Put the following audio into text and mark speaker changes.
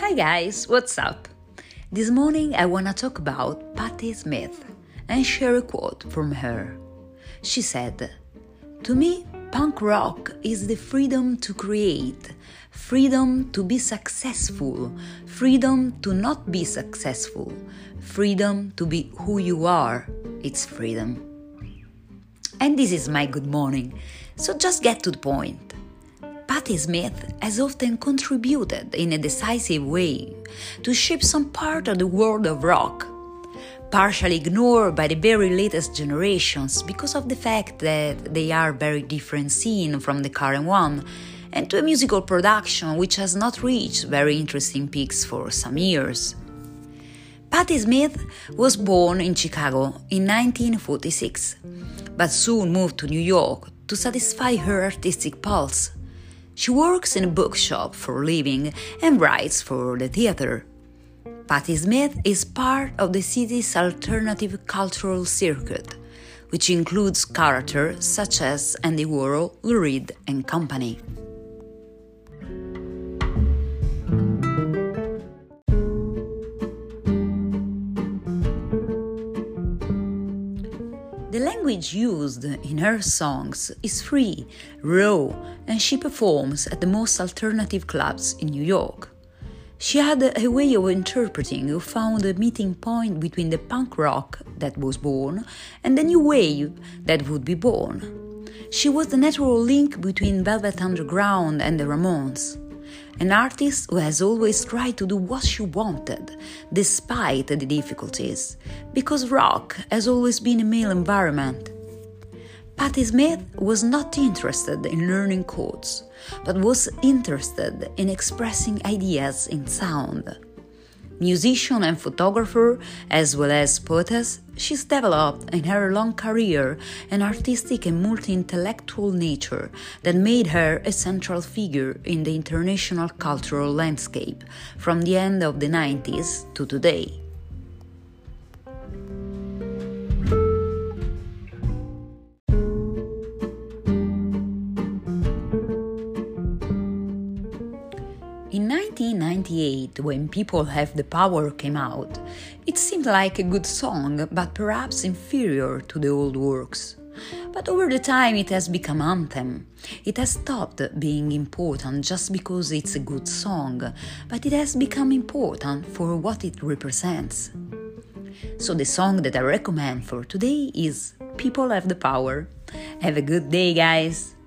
Speaker 1: Hi guys, what's up? This morning I wanna talk about Patti Smith and share a quote from her. She said, To me, punk rock is the freedom to create, freedom to be successful, freedom to not be successful, freedom to be who you are. It's freedom. And this is my good morning, so just get to the point. Patti Smith has often contributed in a decisive way to shape some part of the world of rock partially ignored by the very latest generations because of the fact that they are very different scene from the current one, and to a musical production which has not reached very interesting peaks for some years. Patti Smith was born in Chicago in 1946, but soon moved to New York to satisfy her artistic pulse. She works in a bookshop for a living and writes for the theater. Patti Smith is part of the city's alternative cultural circuit, which includes characters such as Andy Warhol, Lou Reed, and company. The language used in her songs is free, raw, and she performs at the most alternative clubs in New York. She had a way of interpreting who found a meeting point between the punk rock that was born and the new wave that would be born. She was the natural link between Velvet Underground and the Ramones. An artist who has always tried to do what she wanted, despite the difficulties, because rock has always been a male environment Patti Smith was not interested in learning chords, but was interested in expressing ideas in sound. Musician and photographer, as well as poetess, she's developed in her long career an artistic and multi intellectual nature that made her a central figure in the international cultural landscape from the end of the 90s to today. 1998, when People Have the Power came out, it seemed like a good song, but perhaps inferior to the old works. But over the time, it has become anthem. It has stopped being important just because it's a good song, but it has become important for what it represents. So the song that I recommend for today is People Have the Power. Have a good day, guys!